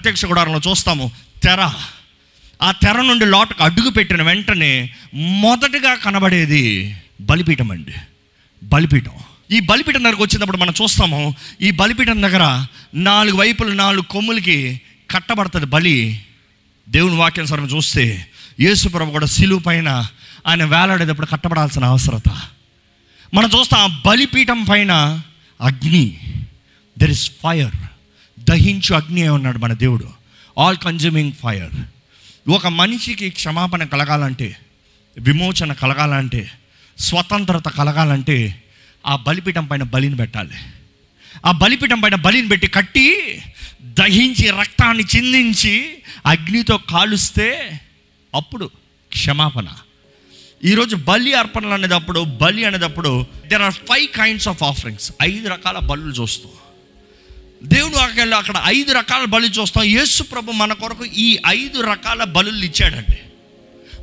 ప్రత్యక్ష గుడారంలో చూస్తాము. తెర. ఆ తెర నుండి లోటుకు అడుగు పెట్టిన వెంటనే మొదటగా కనబడేది బలిపీఠం అండి. బలిపీఠం. ఈ బలిపీఠం దగ్గరకు వచ్చినప్పుడు మనం చూస్తాము ఈ బలిపీఠం దగ్గర నాలుగు వైపులు నాలుగు కొమ్ములకి కట్టబడుతుంది బలి. దేవుని వాక్యానుసారం చూస్తే యేసుప్రభు కూడా సిలువు పైన ఆయన వేలాడేటప్పుడు కట్టబడాల్సిన అవసరత. మనం చూస్తాం ఆ బలిపీఠం పైన అగ్ని. దెర్ ఇస్ ఫైర్ దహించు అగ్ని అయి ఉన్నాడు మన దేవుడు. ఆల్ కన్జ్యూమింగ్ ఫైర్ ఒక మనిషికి క్షమాపణ కలగాలంటే విమోచన కలగాలంటే స్వతంత్రత కలగాలంటే ఆ బలిపీఠం పైన బలిని పెట్టాలి. ఆ బలిపీఠం పైన బలిని పెట్టి కట్టి దహించి రక్తాన్ని చిందించి అగ్నితో కాలుస్తే అప్పుడు క్షమాపణ. ఈరోజు బలి అర్పణలు అనేటప్పుడు బలి అనేటప్పుడు there are five kinds of offerings ఐదు రకాల బలులు చూస్తాం. దేవుడు అక్కడ అక్కడ ఐదు రకాల బలు చూస్తాం. యేసు ప్రభు మన కొరకు ఈ ఐదు రకాల బలు ఇచ్చాడండి.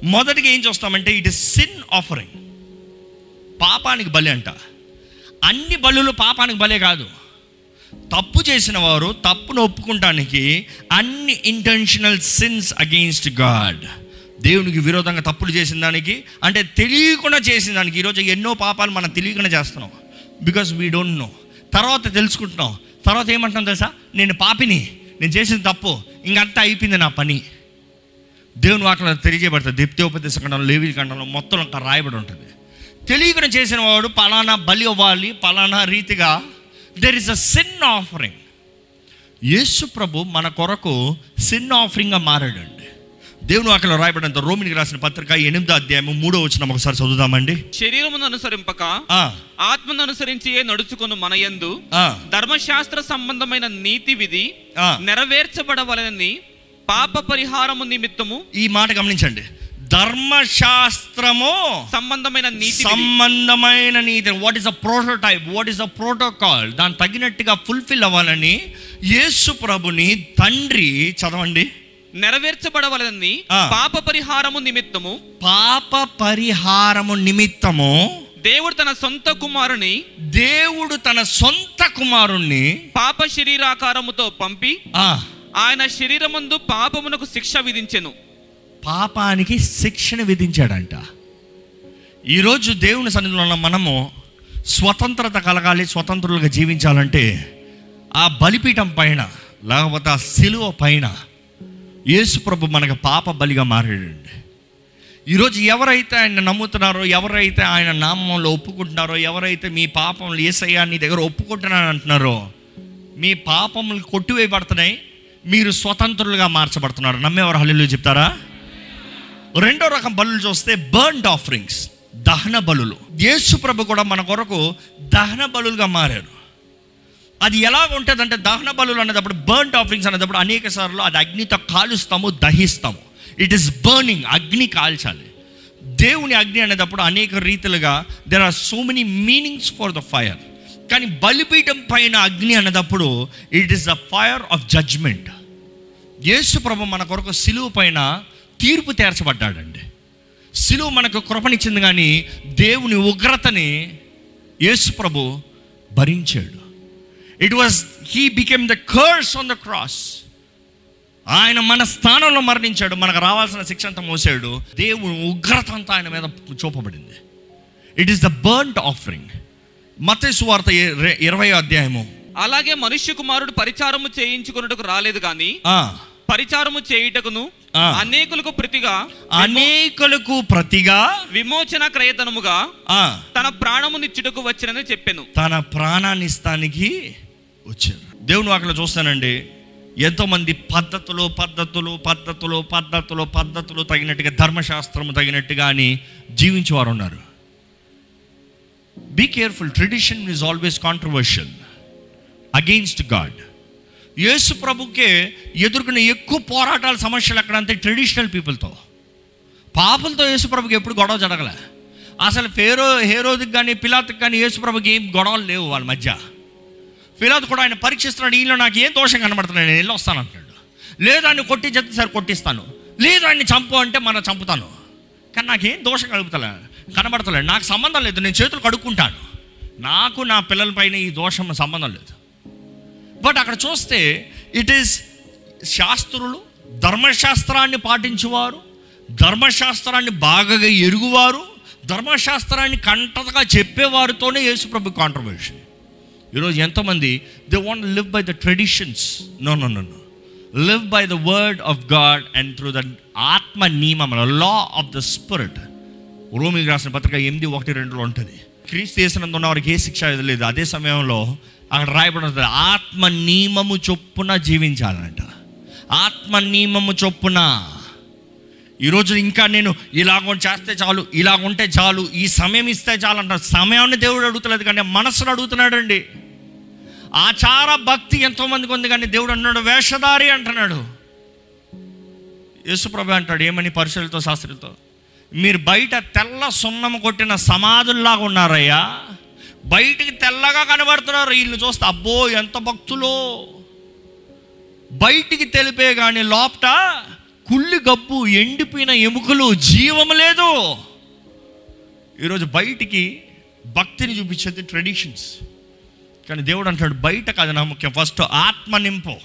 మొదటిగా ఏం చూస్తామంటే ఇట్ ఇస్ సిన్ ఆఫరింగ్. పాపానికి బలి అంట. అన్ని బలులు పాపానికి బలే కాదు. తప్పు చేసిన వారు తప్పును ఒప్పుకుంటానికి అన్ని ఇంటెన్షనల్ సిన్స్ అగెయిన్స్ట్ గాడ్ దేవునికి విరోధంగా తప్పులు చేసిన దానికి అంటే తెలియకుండా చేసిన దానికి ఈరోజు ఎన్నో పాపాలు మనం తెలియకుండా చేస్తున్నాం. బికాస్ వీ డోంట్ నో తర్వాత తెలుసుకుంటున్నాం. తర్వాత ఏమంటున్నాం తెలుసా? నేను పాపిని నేను చేసిన తప్పు ఇంకంతా అయిపోయింది నా పని. దేవుని వాటిలో తెలియజేయబడుతుంది దిప్తోపదేశ ఖండంలో లేవి ఖండంలో మొత్తం అంతా రాయబడి ఉంటుంది. తెలియకుండా చేసిన వాడు పలానా బలి అవ్వాలి పలానా రీతిగా there is a sin offering Yesu ప్రభు మన కొరకు సిన్ ఆఫరింగ్గా మారాడండి. దేవుని వాక్యలో రాయబడినంత రోమినికి రాసిన పత్రిక ఎనిమిదో అధ్యాయము మూడో వచ్చిన ఒకసారి చదువుదామండి. శరీరమును అనుసరింపక ఆత్మను అనుసరించి నడుచుకుని మన యందు ఆ, ధర్మశాస్త్ర సంబంధమైన నీతి విధి. నెరవేర్చబడవలనని పాప పరిహారము నిమిత్తము ఈ మాట గమనించండి. ధర్మశాస్త్రము సంబంధమైన నీతి. సంబంధమైన నీతి. What is a prototype what is a protocol దాని తగినట్టుగా ఫుల్ఫిల్ అవ్వాలని యేసు ప్రభుని తండ్రి చదవండి. నెరవేర్చబడవలనని ఆ. పాప పరిహారము నిమిత్తము పాప పరిహారము నిమిత్తము దేవుడు తన సొంత కుమారుని దేవుడు తన సొంత కుమారుణ్ణి పాప శరీరాకారముతో పంపి ఆ, ఆయన శరీరమందు పాపమునకు శిక్ష విధించెను. పాపానికి శిక్షణ విధించాడంట. ఈరోజు దేవుని సన్నిధిలో ఉన్న మనము స్వతంత్రత కలగాలి స్వతంత్రులుగా జీవించాలంటే ఆ బలిపీఠం పైన లేకపోతే ఆ సిలువ పైన యేసుప్రభు మనకు పాప బలిగా మారాడండి. ఈరోజు ఎవరైతే ఆయన నమ్ముతున్నారో ఎవరైతే ఆయన నామంలో ఒప్పుకుంటున్నారో ఎవరైతే మీ పాపములు ఏసయ్యా నీ దగ్గర ఒప్పుకుంటున్నాను అంటున్నారో మీ పాపములు కొట్టివేయబడుతున్నాయి మీరు స్వతంత్రులుగా మార్చబడుతున్నారు. నమ్మేవారు హల్లు చెప్తారా? రెండో రకం బలులు చూస్తే బర్న్డ్ ఆఫరింగ్స్ దహన బలులు. యేసు ప్రభు కూడా మన కొరకు దహన బలులుగా మారారు. అది ఎలా ఉంటుందంటే దహన బలు అనేటప్పుడు బర్న్ ఆఫరింగ్స్ అనేటప్పుడు అనేక సార్లు అది అగ్నితో కాలుస్తాము దహిస్తాము. ఇట్ ఈస్ బర్నింగ్ అగ్ని కాల్చాలి. దేవుని అగ్ని అనేటప్పుడు అనేక రీతిలుగా there are so many meanings for the fire కానీ బలిపీఠం పైన అగ్ని అనేటప్పుడు it is the fire of judgement Yesu ప్రభు మన కొరకు సిలువు పైన తీర్పు తీర్చబడ్డాడండి. సిలువు మనకు కృపనిచ్చింది కానీ దేవుని ఉగ్రతని యేసు ప్రభు భరించాడు. It was he became the curse on the cross ఆయన మన స్థానంలో మరణించాడు. మనకు రావాల్సిన శిక్ష అంతా మోసాడు. దేవుని ఉగ్రత అంతా ఆయన మీద చూపబడింది. It is the burnt offering మత సువార్త ఇరవై అధ్యాయము. అలాగే మనుష్య కుమారుడు పరిచారము చేయించుకున్నట్టుకు రాలేదు కానీ పరిచారము చేయుటకును. అనేకులకు ప్రతిగా అనేకులకు ప్రతిగా విమోచన క్రయధనముగా ఆ, తన ప్రాణమునిచ్చుటకు వచ్చినని చెప్పాను. తన ప్రాణాన్ని ఇస్తానికి వచ్చారు దేవుని వాటిలో చూస్తానండి ఎంతోమంది పద్ధతులు పద్ధతులు పద్ధతులు పద్ధతులు పద్ధతులు తగినట్టుగా ధర్మశాస్త్రము తగినట్టుగా అని జీవించేవారు ఉన్నారు. Be careful tradition is always controversial against God Yesu ప్రభుకే ఎదుర్కొనే ఎక్కువ పోరాటాల సమస్యలు అక్కడ అంతే ట్రెడిషనల్ పీపుల్తో పాపలతో యేసు ప్రభుకి ఎప్పుడు గొడవ జరగలే. అసలు ఫేరో హేరోదికి కానీ పిలాత్కి కానీ యేసు ప్రభుకి ఏం గొడవలు లేవు వాళ్ళ మధ్య. పిలాత్ కూడా ఆయన పరీక్షిస్తున్నాడు ఈయన నాకు ఏం దోషం కనబడుతున్నాడు నేను వెళ్ళి వస్తాను అంటున్నాడు లేదు ఆయన కొట్టి చెత్త సరే కొట్టిస్తాను. లేదు ఆయన చంపు అంటే మనం చంపుతాను. కానీ నాకేం దోషం కలుపుతలే కనబడతలేదు నాకు సంబంధం లేదు నేను చేతులు కడుక్కుంటాను. నాకు నా పిల్లల పైన ఈ దోషం సంబంధం లేదు. బట్ అక్కడ చూస్తే ఇట్ ఈస్ శాస్త్రులు ధర్మశాస్త్రాన్ని పాటించేవారు ధర్మశాస్త్రాన్ని బాగా ఎరుగువారు ధర్మశాస్త్రాన్ని కంటగా చెప్పేవారితోనే యేసుప్రభు కాంట్రవర్షన్ ఈరోజు ఎంతోమంది they want live by the traditions no no no no live by the word of God and through the ఆత్మ నియమం లా ఆఫ్ ద స్పిరిట్ రోమికి రాసిన పత్రిక ఎనిమిది ఒకటి రెండులో ఉంటుంది. క్రీస్తు చేసినందున్న వారికి ఏ శిక్ష లేదు. అదే సమయంలో అక్కడ రాయబడి ఉంటుంది ఆత్మ నియమము చొప్పున జీవించాలంట. ఆత్మ నియమము చొప్పున ఈరోజు ఇంకా నేను ఇలాగ చేస్తే చాలు ఇలాగ ఉంటే చాలు ఈ సమయం ఇస్తే చాలు అంటారు. సమయాన్ని దేవుడు అడుగుతలేదు కానీ మనసును అడుగుతున్నాడండి. ఆచార భక్తి ఎంతోమందికి ఉంది కానీ దేవుడు అన్నాడు వేషధారి అంటున్నాడు. యేసుప్రభు అంటాడు ఏమని పరిశీలతో శాస్త్రులతో మీరు బయట తెల్ల సున్నం కొట్టిన సమాధుల్లాగా ఉన్నారయ్యా. బయటికి తెల్లగా కనబడుతున్నారు వీళ్ళు చూస్తే అబ్బో ఎంత భక్తులో. బయటికి తెలిపే కానీ లోపట కుళ్ళి గబ్బు ఎండిపోయిన ఎముకలు జీవం లేదు. ఈరోజు బయటికి భక్తిని చూపించేది ట్రెడిషన్స్ కానీ దేవుడు అంటాడు బయట కాదు నా ముఖ్యం ఫస్ట్ ఆత్మ నింపు.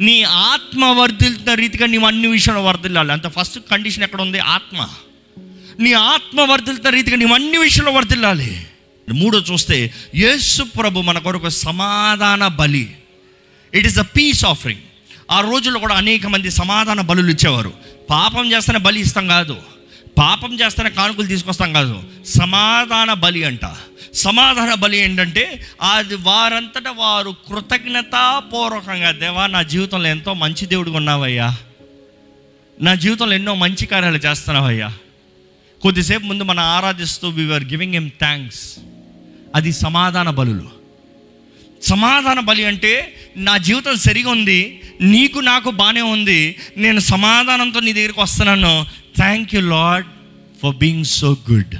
నీ ఆత్మ వర్ధిల్తున్న రీతిగా నీవు అన్ని విషయంలో వర్దిల్లాలి అంత ఫస్ట్ కండిషన్ ఎక్కడ ఉంది? ఆత్మ. నీ ఆత్మ వర్ధిల్తున్న రీతిగా నీవు అన్ని విషయంలో వర్దిల్లాలి మూడో చూస్తే యేసు ప్రభు మన కొరకు సమాధాన బలి. It is a peace offering ఆ రోజుల్లో కూడా అనేక మంది సమాధాన బలులు ఇచ్చేవారు. పాపం చేస్తేనే బలి ఇస్తాం కాదు. పాపం చేస్తేనే కానుకలు తీసుకొస్తాం కాదు. సమాధాన బలి అంట. సమాధాన బలి ఏంటంటే అది వారంతటా వారు కృతజ్ఞతాపూర్వకంగా దేవా నా జీవితంలో ఎంతో మంచి దేవుడు ఉన్నావయ్యా. నా జీవితంలో ఎన్నో మంచి కార్యాలు చేస్తున్నావయ్యా. కొద్దిసేపు ముందు మనం ఆరాధిస్తూ వీఆర్ గివింగ్ ఎమ్ థ్యాంక్స్ అది సమాధాన బలులు. సమాధాన బలి అంటే నా జీవితం సరిగా ఉంది నీకు నాకు బాగానే ఉంది నేను సమాధానంతో నీ దగ్గరికి వస్తున్నాను. Thank you lord for being so good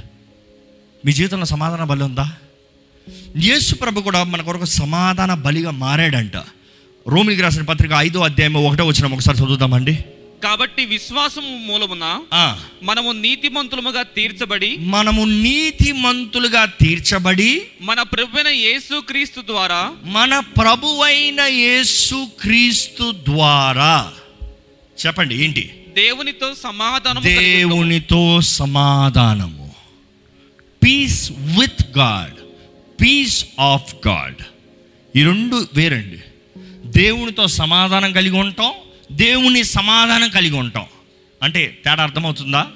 మీ జీవితంలో సమాధాన బలి ఉందా? యేసు ప్రభు కూడా మన కొరకు సమాధాన బలిగా మారాడంట. రోమిలికి రాసిన పత్రిక ఐదో అధ్యాయం ఒకటో వచ్చిన ఒకసారి చదువుదామండి. కాబట్టి విశ్వాసము మూలమున మనము నీతిమంతులముగా తీర్చబడి మనము నీతిమంతులుగా తీర్చబడి మన ప్రభువైన యేసు క్రీస్తు ద్వారా మన ప్రభువైన యేసు క్రీస్తు ద్వారా. చెప్పండి ఏంటి? దేవునితో సమాధానం దేవునితో సమాధానము. Peace with God peace of God ఈ రెండు వేరండి. దేవునితో సమాధానం కలిగి ఉంటాం దేవుని సమాధానం కలిగి ఉంటాం. అంటే తేడా అర్థమవుతుందా?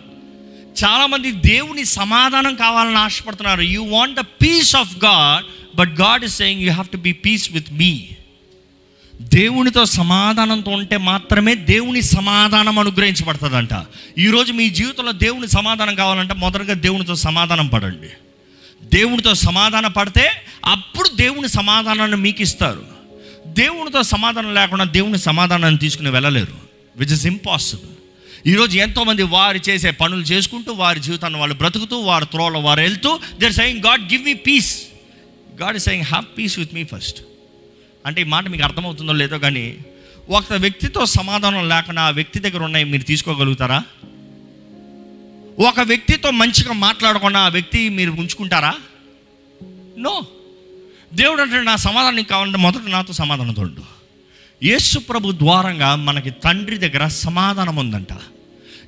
చాలామంది దేవుని సమాధానం కావాలని ఆశపడుతున్నారు. You want the peace of God but God is saying you have to be peace with me దేవునితో సమాధానంతో ఉంటే మాత్రమే దేవుని సమాధానం అనుగ్రహించబడుతుందంట. ఈరోజు మీ జీవితంలో దేవుని సమాధానం కావాలంటే మొదటగా దేవునితో సమాధానం పడండి. దేవునితో సమాధానం పడితే అప్పుడు దేవుని సమాధానాన్ని మీకు ఇస్తారు. దేవునితో సమాధానం లేకుండా దేవుని సమాధానాన్ని తీసుకుని వెళ్ళలేరు విచ్ ఇస్ ఇంపాసిబుల్ ఈరోజు ఎంతోమంది వారు చేసే పనులు చేసుకుంటూ వారి జీవితాన్ని వాళ్ళు బ్రతుకుతూ వారి త్రోలో వారు వెళ్తూ they're saying God give me peace God is saying have peace with me first అంటే ఈ మాట మీకు అర్థమవుతుందో లేదో కానీ ఒక వ్యక్తితో సమాధానం లేకుండా ఆ వ్యక్తి దగ్గర ఉన్నాయి మీరు తీసుకోగలుగుతారా? ఒక వ్యక్తితో మంచిగా మాట్లాడకుండా ఆ వ్యక్తి మీరు ఉంచుకుంటారా? నో దేవుడు అంటే నా సమాధానం నీకు కావాలంటే మొదట నాతో సమాధానం తోడు. యేసు ప్రభు ద్వారంగా మనకి తండ్రి దగ్గర సమాధానం ఉందంట.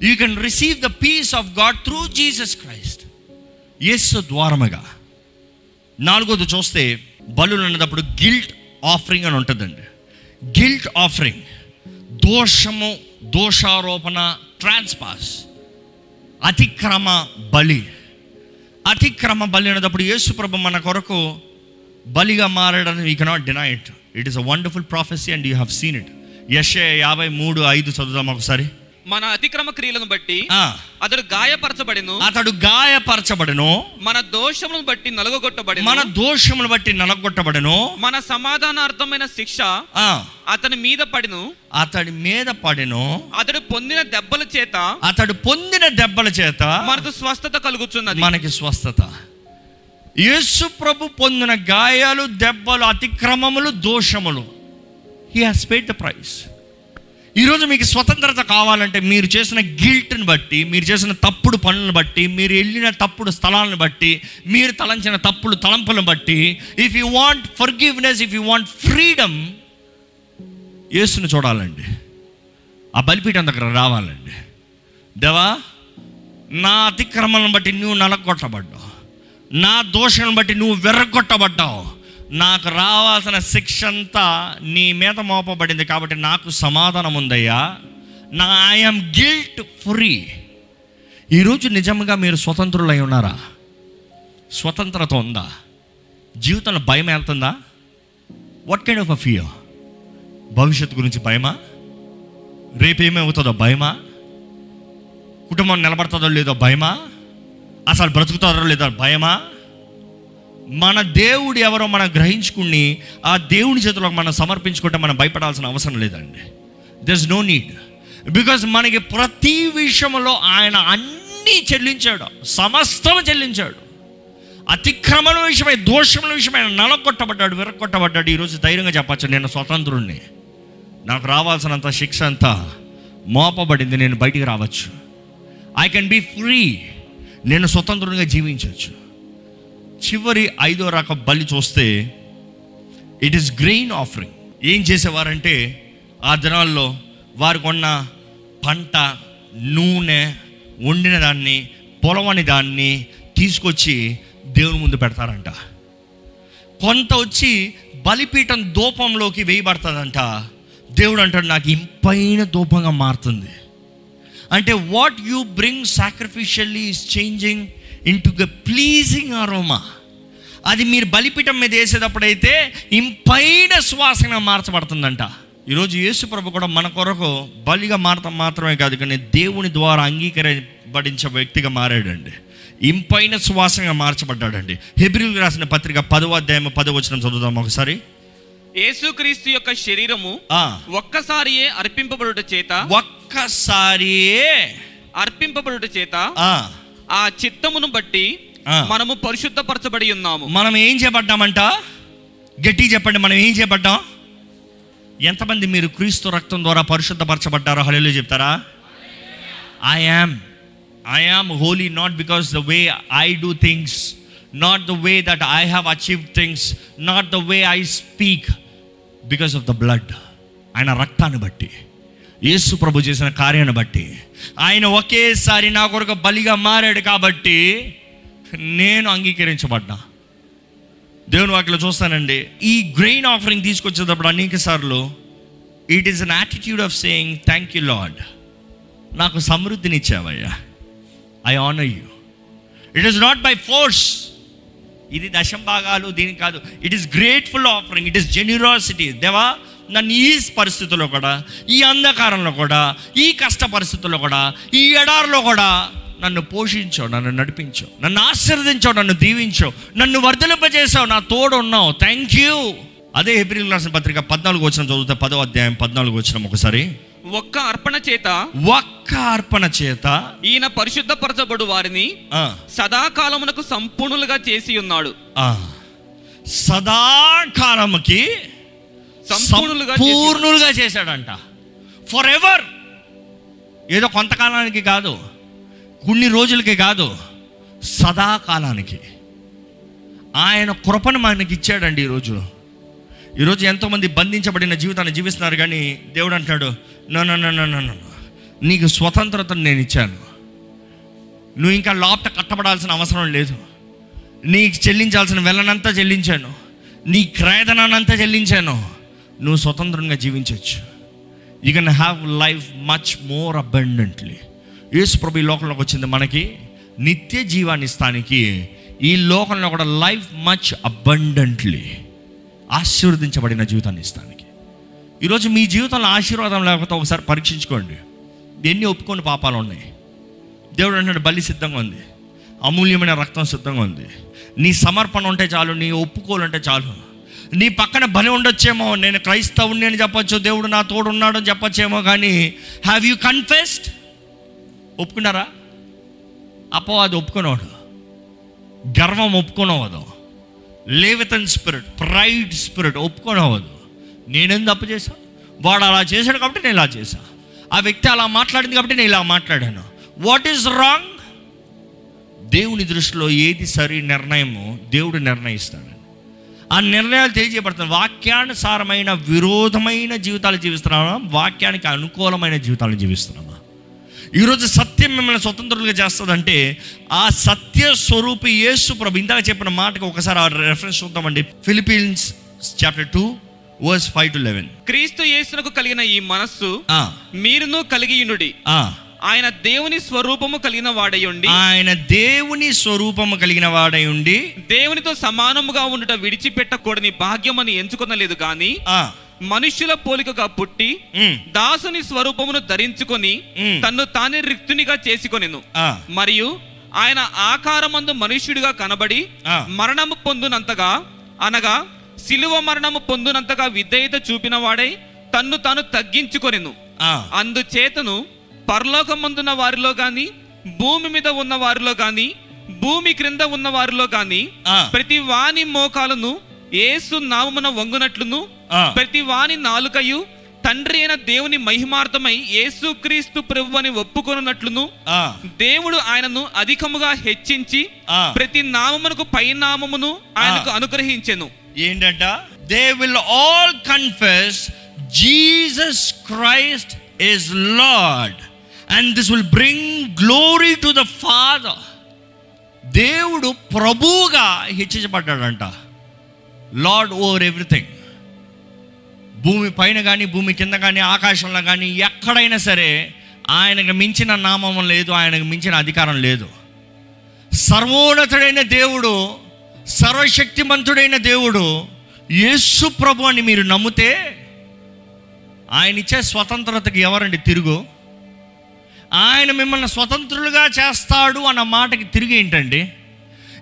You can receive the peace of God through Jesus Christ Yesu ద్వారముగా. నాలుగోది చూస్తే బలు అన్నప్పుడు గిల్ట్ ఆఫరింగ్ అని ఉంటుందండి. గిల్ట్ ఆఫరింగ్ దోషము దోషారోపణ ట్రాన్స్పాస్ అతిక్రమ బలి. అతిక్రమ బలి అనేటప్పుడు యేసుప్రభు మన కొరకు బలిగా మారడం you cannot deny it it is a wonderful prophecy and you have seen it యశే యాభై మూడు ఐదు చదువుదాం ఒకసారి. మన అతిక్రమ క్రియలను బట్టి అతడు గాయపరచబడిను. అతడు గాయపరచబడను. మన దోషములను బట్టి నలుగొట్టబడిను మన దోషములు బట్టి నలగొట్టబడను. మన సమాధానార్థమైన శిక్ష అతని మీద పడిను. అతడి మీద పడెను. అతడు పొందిన దెబ్బల చేత అతడు పొందిన దెబ్బల చేత మనకు స్వస్థత కలుగుతున్నది మనకి స్వస్థత. యేసు ప్రభు పొందిన గాయాలు దెబ్బలు అతిక్రమములు దోషములు. He has paid the price ఈరోజు మీకు స్వతంత్రత కావాలంటే మీరు చేసిన గిల్ట్ని బట్టి మీరు చేసిన తప్పుడు పనులను బట్టి మీరు వెళ్ళిన తప్పుడు స్థలాలను బట్టి మీరు తలంచిన తప్పుడు తలంపులను బట్టి if you want forgiveness if you want freedom యేసును చూడాలండి. ఆ బలిపీఠం దగ్గర రావాలండి. దేవా నా అతిక్రమణను బట్టి నువ్వు నలగొట్టబడ్డావు. నా దోషాన్ని బట్టి నువ్వు వెర్రగొట్టబడ్డావు నాకు రావాల్సిన శిక్ష అంతా నీ మీద మోపబడింది కాబట్టి నాకు సమాధానం ఉందయ్యా. నా ఐఎమ్ గిల్ట్ ఫ్రీ ఈరోజు నిజంగా మీరు స్వతంత్రులై ఉన్నారా? స్వతంత్రత ఉందా? జీవితంలో భయం వెళ్తుందా? What kind of a fear భవిష్యత్తు గురించి భయమా? రేపేమవుతుందో భయమా? కుటుంబం నిలబడుతుందో లేదో భయమా? అసలు బ్రతుకుతారో లేదా భయమా? మన దేవుడు ఎవరో మనం గ్రహించుకుని ఆ దేవుని చేతిలో మనం సమర్పించుకుంటే మనం భయపడాల్సిన అవసరం లేదండి. దర్ నో నీడ్ బికాజ్ మనకి ప్రతి విషయంలో ఆయన అన్నీ చెల్లించాడు. సమస్తం చెల్లించాడు. అతిక్రమణ విషయమై దోషముల విషయమై నలగొట్టబడ్డాడు విరగొట్టబడ్డాడు. ఈరోజు ధైర్యంగా చెప్పచ్చు నేను స్వతంత్రుణ్ణి. నాకు రావాల్సినంత శిక్ష అంతా మోపబడింది నేను బయటికి రావచ్చు. ఐ కెన్ బీ ఫ్రీ నేను స్వతంత్రంగా జీవించవచ్చు. చివరి ఐదో రకం బలి చూస్తే ఇట్ ఈస్ గ్రెయిన్ ఆఫరింగ్ ఏం చేసేవారంటే ఆ దినాల్లో వారు కొన్న పంట నూనె వండిన దాన్ని పొలవని దాన్ని తీసుకొచ్చి దేవుని ముందు పెడతారంట. కొంత వచ్చి బలిపీఠం దూపంలోకి వేయబడుతుందంట. దేవుడు అంటాడు నాకు ఇంపైన దూపంగా మారుతుంది. అంటే what you bring sacrificially is changing into the pleasing aroma అది మీరు బలిపీఠం మీద వేసేటప్పుడైతే ఇంపైన సువాసన మార్చబడుతుందంట. ఈరోజు యేసు ప్రభు కూడా మన కొరకు బలిగా మారటం మాత్రమే కాదు కానీ దేవుని ద్వారా అంగీకరించబడించే వ్యక్తిగా మారాడండి. ఇంపైన సువాసనగా మార్చబడ్డాడండి. హెబ్రిల్ రాసిన పత్రిక పదవ అధ్యాయం పదవ వచనం చదువుదాం ఒకసారి. యేసుక్రీస్తు యొక్క శరీరము ఒక్కసారియే అర్పింపబడుట చేత ఒక్కసారియే అర్పింపబడుట చేత ఆ, చిత్తమును బట్టి. మనము పరిశుద్ధపరచబడి ఉన్నాము. మనం ఏం చేయబడ్డామంట? గట్టి చెప్పండి మనం ఏం చేయబడ్డాం? ఎంతమంది మీరు క్రీస్తు రక్తం ద్వారా పరిశుద్ధపరచబడ్డారో హలో చెప్తారా? I am I am holy not because the way I do things not the way that I have achieve things not the way I speak because of the blood ఆయన రక్తాన్ని బట్టి. యేసు ప్రభు చేసిన కార్యాన్ని బట్టి ఆయన ఒకేసారి నా కొరకు బలిగా మారాడు కాబట్టి నేను అంగీకరించబడ్డా. దేవుని వాటిలో చూస్తానండి. ఈ గ్రెయిన్ ఆఫరింగ్ తీసుకొచ్చేటప్పుడు అనేక సార్లు it is an attitude of saying thank you lord నాకు సమృద్ధినిచ్చావయ్యా. I honour you it is not by force ఇది దశం భాగాలు దీనికి కాదు. It is grateful offering it is generosity దేవా నన్ను ఈ పరిస్థితుల్లో కూడా ఈ అంధకారంలో కూడా ఈ కష్ట పరిస్థితుల్లో కూడా ఈ ఎడారిలో కూడా నన్ను పోషించావు నన్ను నడిపించావు నన్ను ఆశీర్వదించావు నన్ను దీవించావు నన్ను వర్ధలింపజేసావు నా తోడు ఉన్నావు. థ్యాంక్ యూ అదే ఏప్రిల్ రాసిన పత్రిక పద్నాలుగు వచ్చిన చదివితే పదో అధ్యాయం పద్నాలుగు వచ్చిన ఒకసారి. ఒక్క అర్పణ చేత ఒక్క అర్పణ చేత ఈయన పరిశుద్ధపరచబడు వారిని సదాకాలమునకు సంపూర్ణులుగా చేసి ఉన్నాడు. సదాకాలముకి సంపూర్ణులుగా చేశాడంట. ఫర్ ఎవర్ ఏదో కొంతకాలానికి కాదు కొన్ని రోజులకి కాదు సదాకాలానికి. ఆయన కృపను మనకి ఇచ్చాడండి ఈరోజు. ఈరోజు ఎంతోమంది బంధించబడిన జీవితాన్ని జీవిస్తున్నారు కానీ దేవుడు అంటాడు నన్ను నీకు స్వతంత్రతను నేను ఇచ్చాను. నువ్వు ఇంకా లోపట కట్టబడాల్సిన అవసరం లేదు. నీకు చెల్లించాల్సిన వెళ్ళనంతా చెల్లించాను. నీ క్రయధనాన్నంతా చెల్లించాను. నువ్వు స్వతంత్రంగా జీవించవచ్చు. You can have life much more abundantly Yesu ప్రభు ఈ లోకంలోకి వచ్చింది మనకి నిత్య జీవాన్ని ఇస్తానికి ఈ లోకంలో కూడా లైఫ్ మచ్ అబండెంట్లీ ఆశీర్వదించబడిన జీవితాన్ని ఇస్తానికి. ఈరోజు మీ జీవితంలో ఆశీర్వాదం లేకపోతే ఒకసారి పరీక్షించుకోండి. ఎన్ని ఒప్పుకొని పాపాలు ఉన్నాయి. దేవుడు అంటున్నాడు బలి సిద్ధంగా ఉంది. అమూల్యమైన రక్తం సిద్ధంగా ఉంది. నీ సమర్పణ ఉంటే చాలు నీ ఒప్పుకోలంటే చాలు. నీ పక్కన బలి ఉండొచ్చేమో నేను క్రైస్తవుని అని చెప్పొచ్చు దేవుడు నా తోడు ఉన్నాడు అని చెప్పొచ్చేమో కానీ హ్యావ్ యూ కన్ఫెస్డ్ ఒప్పుకున్నారా? అపో అది ఒప్పుకునేవాడు గర్వం ఒప్పుకునేవాడు లేవితన్ స్పిరిట్ ప్రైడ్ స్పిరిట్ ఒప్పుకునేవాడు నేనేం తప్పు చేశా? వాడు అలా చేశాడు కాబట్టి నేను ఇలా చేశా. ఆ వ్యక్తి అలా మాట్లాడింది కాబట్టి నేను ఇలా మాట్లాడాను. వాట్ ఈస్ రాంగ్ దేవుని దృష్టిలో ఏది సరి నిర్ణయమో దేవుడు నిర్ణయిస్తాడు. ఆ నిర్ణయాలు తెలియజేయబడుతున్నాయి. వాక్యానుసారమైన విరోధమైన జీవితాలు జీవిస్తున్నామా వాక్యానికి అనుకూలమైన జీవితాలు జీవిస్తున్నామా ఈరోజు సత్యం మిమ్మల్ని స్వతంత్రులుగా చేస్తుందంటే ఆ సత్య స్వరూపి యేసు ప్రభు ఇందాక చెప్పిన మాటకి ఒకసారి ఆ రెఫరెన్స్ చూద్దామండి. Philippians chapter two verse five to eleven క్రీస్తు యేసునకు కలిగిన ఈ మనస్సు మీరును కలిగియునుడి ఆయన దేవుని స్వరూపము కలిగిన వాడయుండి ఆయన దేవుని స్వరూపము కలిగిన వాడై ఉండి దేవునితో సమానముగా ఉండుట విడిచిపెట్టకూడని భాగ్యమని ఎంచుకొనలేదు గాని మనుష్యుల పోలికగా పుట్టి దాసుని స్వరూపమును ధరించుకొని తన్ను తానే రిక్తునిగా చేసుకొనెను. మరియు ఆయన ఆకారమందు మనుష్యుడిగా కనబడి. మరణము పొందునంతగా అనగా శిలువ మరణము పొందునంతగా విధేయత చూపిన వాడై తన్ను తాను తగ్గించుకొనెను. అందుచేతను పరలోకమందున్న వారిలో గాని భూమి మీద ఉన్న వారిలో గాని భూమి క్రింద ఉన్న వారిలో గాని ఆ, ప్రతి వాని మోకాలను యేసు నామమున వంగునట్లును. ప్రతి వాని నాలుకయు తండ్రి అయిన దేవుని మహిమార్థమై యేసుక్రీస్తు ప్రభు అని ఒప్పుకొనున్నట్లును దేవుడు ఆయనను అధికముగా హెచ్చించి. ప్రతి నామమునకు పై నామమును ఆయనకు అనుగ్రహించెను. ఏంటంట? They will all confess Jesus Christ is lord and this will bring glory to the father దేవుడు ప్రభువుగా హెచ్చించబడ్డాడంట. లార్డ్ ఓవర్ ఎవ్రీథింగ్ భూమి పైన కానీ భూమి కింద కానీ ఆకాశంలో కానీ ఎక్కడైనా సరే ఆయనకు మించిన నామం లేదు ఆయనకు మించిన అధికారం లేదు. సర్వోన్నతుడైన దేవుడు సర్వశక్తిమంతుడైన దేవుడు యేసు ప్రభు అని మీరు నమ్మితే ఆయన ఇచ్చే స్వతంత్రతకి ఎవరండి తిరుగు? ఆయన మిమ్మల్ని స్వతంత్రులుగా చేస్తాడు అన్న మాటకి తిరిగి ఏంటండి?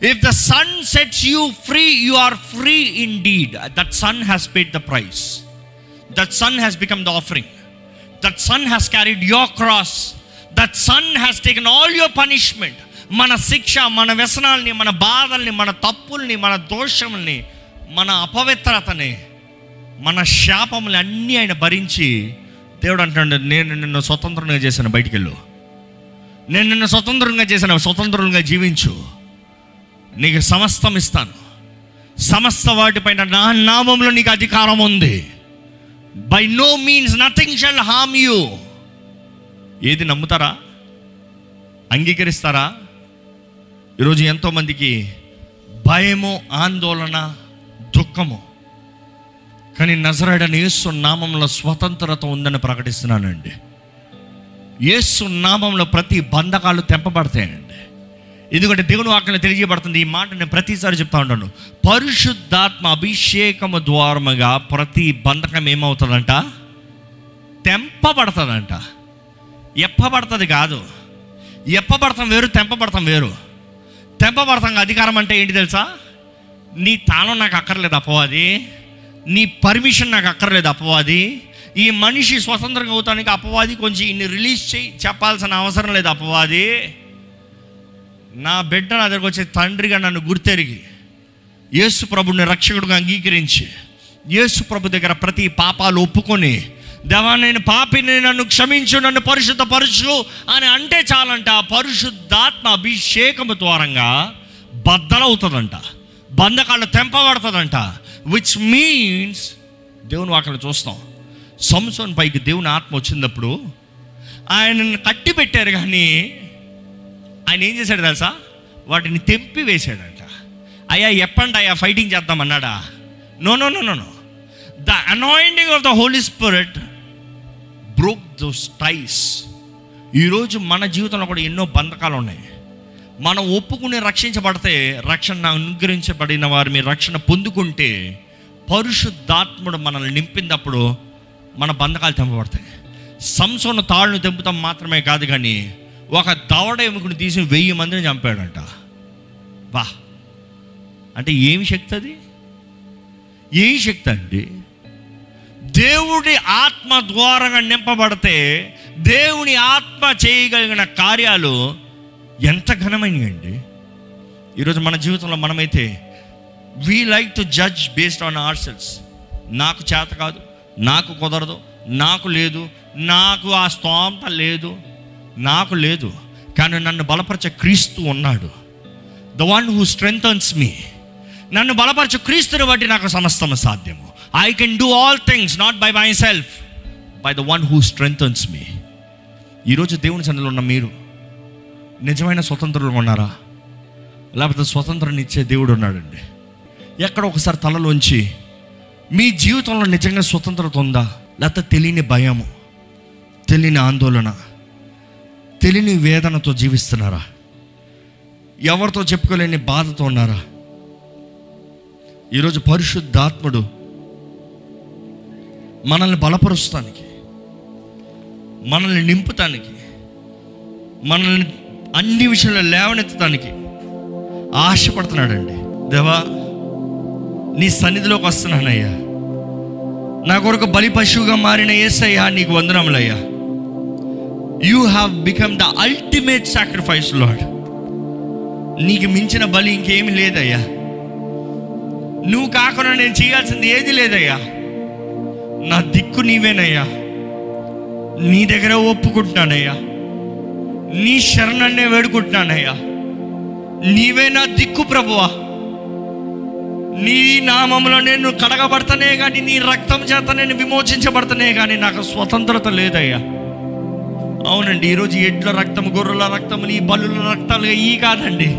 If the son sets you free you are free indeed that son has paid the price that son has become the offering that son has carried your cross that son has taken all your punishment మన శిక్ష మన వ్యసనాల్ని మన బాధల్ని మన తప్పుల్ని మన దోషముల్ని మన అపవిత్రతని మన శాపములు అన్నీ ఆయన భరించి దేవుడు అంటున్నాడు నేను నిన్ను స్వతంత్రంగా చేశాను బయటికి వెళ్ళు నేను నిన్ను స్వతంత్రంగా చేశాను స్వతంత్రంగా జీవించు. నీకు సమస్తం ఇస్తాను. సమస్త వాటిపైన నా నామంలో నీకు అధికారం ఉంది. By no means nothing shall harm you ఏది నమ్ముతారా? అంగీకరిస్తారా? ఈరోజు ఎంతోమందికి భయము ఆందోళన దుఃఖము కానీ నజరాడని యేసు నామంలో స్వతంత్రత ఉందని ప్రకటిస్తున్నానండి. యేసు నామంలో ప్రతి బంధకాలు తెంపబడతాయండి. ఎందుకంటే దేవుని వాక్యం తెలియజేయబడుతుంది ఈ మాట నేను ప్రతిసారి చెప్తా ఉంటాను పరిశుద్ధాత్మ అభిషేకము ద్వారముగా ప్రతి బంధకం ఏమవుతుందంట? తెంపబడుతుందంట. ఎప్పబడుతుంది కాదు. ఎప్పబడతాం వేరు తెంపబడతాం వేరు. తెంపబడతాం అధికారం అంటే ఏంటి తెలుసా? నీ తాళం నాకు అక్కర్లేదు? అపవాది నీ పర్మిషన్ నాకు అక్కర్లేదు అపవాది. ఈ మనిషి స్వతంత్రంగా అవుతానికి అపవాది కొంచెం ఇన్ని రిలీజ్ చేయి చెప్పాల్సిన అవసరం లేదు అపవాది. నా బిడ్డ నా దగ్గరకు వచ్చే తండ్రిగా నన్ను గుర్తెరిగి యేసు ప్రభుని రక్షకుడుగా అంగీకరించి యేసు ప్రభు దగ్గర ప్రతి పాపాలు ఒప్పుకొని దేవా నేను పాపిని నన్ను క్షమించు నన్ను పరిశుద్ధపరచు అని అంటే చాలంట. ఆ పరిశుద్ధాత్మ అభిషేకము ద్వారంగా బద్దలవుతుందంట. బంధకాళ్ళు తెంపబడుతుందంట. విచ్ మీన్స్ దేవుని అక్కడ చూస్తాం. సంసోన్ పైకి దేవుని ఆత్మ వచ్చినప్పుడు ఆయనను కట్టి పెట్టారు కానీ ఆయన ఏం చేశాడు తెలుసా? వాటిని తెంపి వేశాడంట. అయ్యా ఎప్పండి అయ్యా fighting చేద్దామన్నాడా no no no no no the anointing of the holy spirit broke those ties ఈరోజు మన జీవితంలో కూడా ఎన్నో బంధకాలు ఉన్నాయి. మనం ఒప్పుకుని రక్షించబడితే రక్షణ అనుగ్రహించబడిన వారు మీరు రక్షణ పొందుకుంటే పరిశుద్ధాత్ముడు మనల్ని నింపినప్పుడు మన బంధకాలు తెంపబడతాయి. సంసోన తాళ్ళను తెంపుతాం మాత్రమే కాదు కానీ ఒక దవడ ఎముకను తీసి వెయ్యి మందిని చంపాడంట. వా! అంటే ఏమి శక్తి అది? ఏం శక్తి అండి? దేవుడి ఆత్మ ద్వారంగా నింపబడితే దేవుని ఆత్మ చేయగలిగిన కార్యాలు ఎంత ఘనమైనయండి. అండి ఈరోజు మన జీవితంలో మనమైతే we like to judge based on ourselves నాకు చేత కాదు నాకు కుదరదు నాకు లేదు నాకు ఆ స్తోమత లేదు నాకు లేదు. కానీ నన్ను బలపరిచే క్రీస్తు ఉన్నాడు. The one who strengthens me నన్ను బలపరచు క్రీస్తుని బట్టి నాకు సమస్తము సాధ్యము. I can do all things not by myself by the one who strengthens me ఈరోజు దేవుని సన్నిధిలో ఉన్న మీరు నిజమైన స్వతంత్రులు ఉన్నారా? లేకపోతే స్వతంత్రాన్ని ఇచ్చే దేవుడు ఉన్నాడండి. ఎక్కడ ఒకసారి తలలోంచి మీ జీవితంలో నిజంగా స్వతంత్రత ఉందా? లేకపోతే తెలియని భయము తెలియని ఆందోళన తెలియని వేదనతో జీవిస్తున్నారా? ఎవరితో చెప్పుకోలేని బాధతో ఉన్నారా? ఈరోజు పరిశుద్ధాత్ముడు మనల్ని బలపరుస్తానికి మనల్ని నింపుతానికి మనల్ని అన్ని విషయంలో లేవనెత్తడానికి ఆశపడుతున్నాడండి. దేవా నీ సన్నిధిలోకి వస్తున్నానయ్యా. నా కొరకు బలి పశువుగా మారిన ఏసయ్యా నీకు వందనములయ్యా. You have become the ultimate sacrifice lord నీకు మించిన బలి ఇంకేమి లేదయ్యా. నువ్వు కాకుండా నేను చేయాల్సింది ఏది లేదయ్యా. నా దిక్కు నీవేనయ్యా. నీ దగ్గర ఒప్పుకుంటున్నానయ్యా. నీ శరణన్నే వేడుకుంటున్నానయ్యా. నీవే నా దిక్కు ప్రభువా. నీ నామంలో నేను కడగబడతానే కానీ నీ రక్తం చేత నేను విమోచించబడతానే కానీ నాకు స్వతంత్రత లేదయ్యా. అవునండి ఈరోజు ఎడ్ల రక్తం గొర్రెల రక్తం ఈ బలుల రక్తాలు ఈ కాదండి.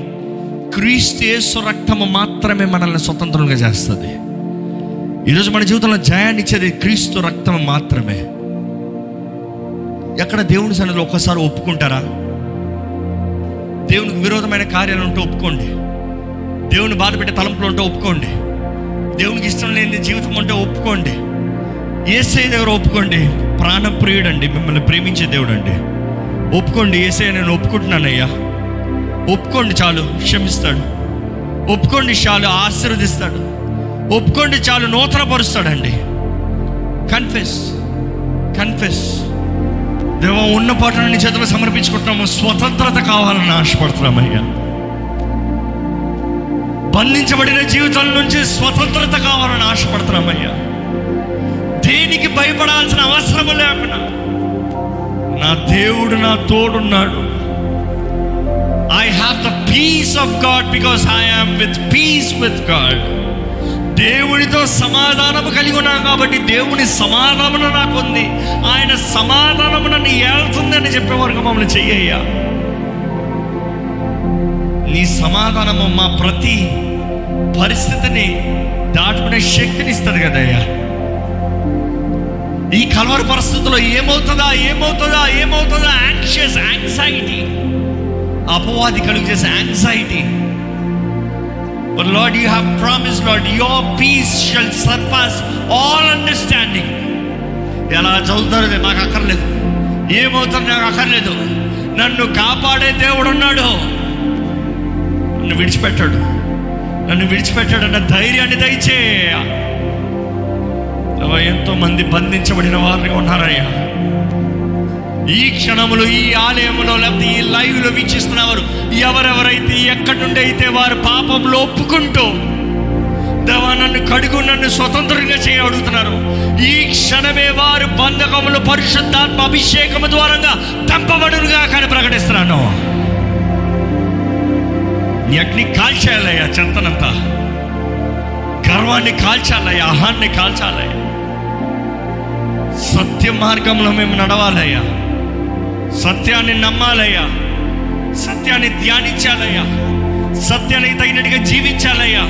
క్రీస్తు యేసు రక్తము మాత్రమే మనల్ని స్వతంత్రంగా చేస్తుంది. ఈరోజు మన జీవితంలో జయాన్ని ఇచ్చేది క్రీస్తు రక్తం మాత్రమే. ఎక్కడ దేవుని సన్నిధిలో ఒక్కసారి ఒప్పుకుంటారా? దేవునికి విరోధమైన కార్యాలు ఉంటే ఒప్పుకోండి. దేవుని బాధ పెట్టే తలంపులు ఉంటే ఒప్పుకోండి. దేవునికి ఇష్టం లేని జీవితం ఉంటే ఒప్పుకోండి. ఏసై దగ్గర ఒప్పుకోండి. ప్రాణప్రియుడు అండి మిమ్మల్ని ప్రేమించే దేవుడు అండి ఒప్పుకోండి. ఏసై నేను ఒప్పుకుంటున్నానయ్యా. ఒప్పుకోండి చాలు. క్షమిస్తాడు. ఒప్పుకోండి చాలు. ఆశీర్వదిస్తాడు. ఒప్పుకోండి చాలు. నూతనపరుస్తాడండి. కన్ఫెస్ కన్ఫెస్ దేవ ఉన్న పాటను నీ చేతిలో సమర్పించుకుంటున్నాము. స్వతంత్రత కావాలని ఆశపడుతున్నామయ్యా. బంధించబడిన జీవితం నుంచి స్వతంత్రత కావాలని ఆశపడుతున్నామయ్యా. దేనికి భయపడాల్సిన అవసరం లేకుండా నా దేవుడు నా తోడున్నాడు. I have the peace of God because I am with peace with God దేవునితో సమాధానము కలిగి ఉన్నాం కాబట్టి దేవుని సమాధానం నాకు ఉంది ఆయన సమాధానము నన్ను ఏళ్తుందని చెప్పే వరకు మమ్మల్ని చెయ్యయ్యా. నీ సమాధానము మా ప్రతి పరిస్థితిని దాటుకునే శక్తిని ఇస్తుంది కదయ్యా. ఈ కలవర పరిస్థితుల్లో ఏమవుతుందా ఏమవుతుందా ఏమవుతుందా? యాంగ్షియస్ యాంగ్జైటీ అపవాది కలుగు చేసే anxiety But Lord, you have promised, Lord, your peace shall surpass all understanding. ఎలా చదువుతారో నాకు అక్కర్లేదు. ఏమవుతారు నాకు అక్కర్లేదు. నన్ను కాపాడే దేవుడు ఉన్నాడు. నన్ను విడిచిపెట్టాడు. నన్ను విడిచిపెట్టాడన్న ధైర్యాన్ని దయచే. ఎంతో మంది బంధించబడిన వారిగా ఉన్నారయ్యా. ఈ క్షణములు ఈ ఆలయములో లేకపోతే ఈ లైవ్లో వీక్షిస్తున్నవారు ఎవరెవరైతే ఎక్కడి నుండి అయితే వారు పాపంలో ఒప్పుకుంటూ దేవా నన్ను కడుగు నన్ను స్వతంత్రంగా చేయ అడుగుతున్నారు. ఈ క్షణమే వారు బంధకములు పరిశుద్ధాత్మ అభిషేకము ద్వారంగా తంపబడునుగా కానీ ప్రకటిస్తున్నాను. నీ అగ్ని కాల్చేయాలయ్యా చెత్తనంతా గర్వాన్ని కాల్చాలయ్యా అహాన్ని కాల్చాలయ్యా. సత్య మార్గంలో మేము నడవాలయ్యా. సత్యాన్ని నమ్మాలయ్యా సత్యాన్ని ధ్యానించాలయ్యా సత్యానికి తగినట్టుగా జీవించాలయ్యా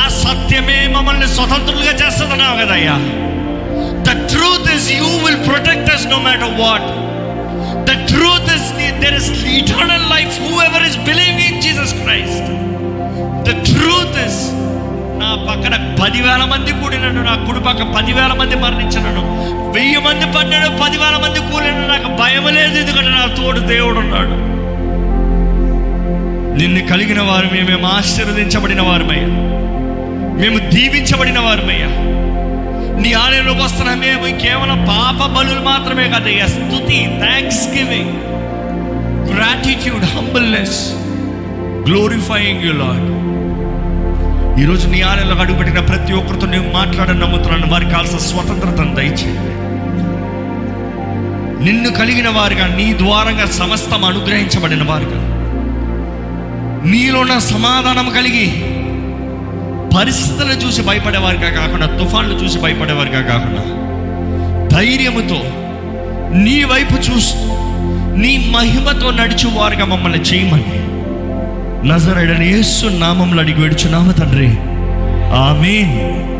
ఆ సత్యమే మమ్మల్ని స్వతంత్రులుగా చేస్తుందన్నావు కదయ్యా the truth is you will protect us no matter what the truth is there is eternal life whoever is believing in Jesus Christ the truth is నా పక్కన పదివేల మంది కూడినను నా కుడి పక్క పదివేల మంది మరణించినను వెయ్యి మంది పడినాడు పదివేల మంది కూలిన నాకు భయం లేదు ఎందుకంటే నా తోడు దేవుడు ఉన్నాడు. నిన్ను కలిగిన వారు మేము ఆశీర్వదించబడిన వారమయ్యా. మేము దీవించబడిన వారమయ్యా. నీ ఆలయంలోకి వస్తున్న మేము కేవలం పాప బలులు మాత్రమే కదయ్యా. స్థుతి thanksgiving gratitude humbleness glorifying you lord ఈరోజు నీ ఆలయంలో అడుగుపెట్టిన ప్రతి ఒక్కరితో నేను మాట్లాడని నమ్ముతున్నాను. వారికి కావాల్సిన స్వతంత్రతను దయచేయండి నిన్ను కలిగిన వారుగా నీ ద్వారంగా సమస్తం అనుగ్రహించబడిన వారుగా. నీలో ఉన్న సమాధానం కలిగి పరిస్థితులను చూసి భయపడేవారిగా కాకుండా తుఫాన్లు చూసి భయపడేవారిగా కాకుండా ధైర్యముతో నీ వైపు చూస్తూ నీ మహిమతో నడిచేవారుగా మమ్మల్ని చేయమని. నజరడని యేసు నామంలో అడిగి వేడుచున్నాము తండ్రి. ఆమెన్.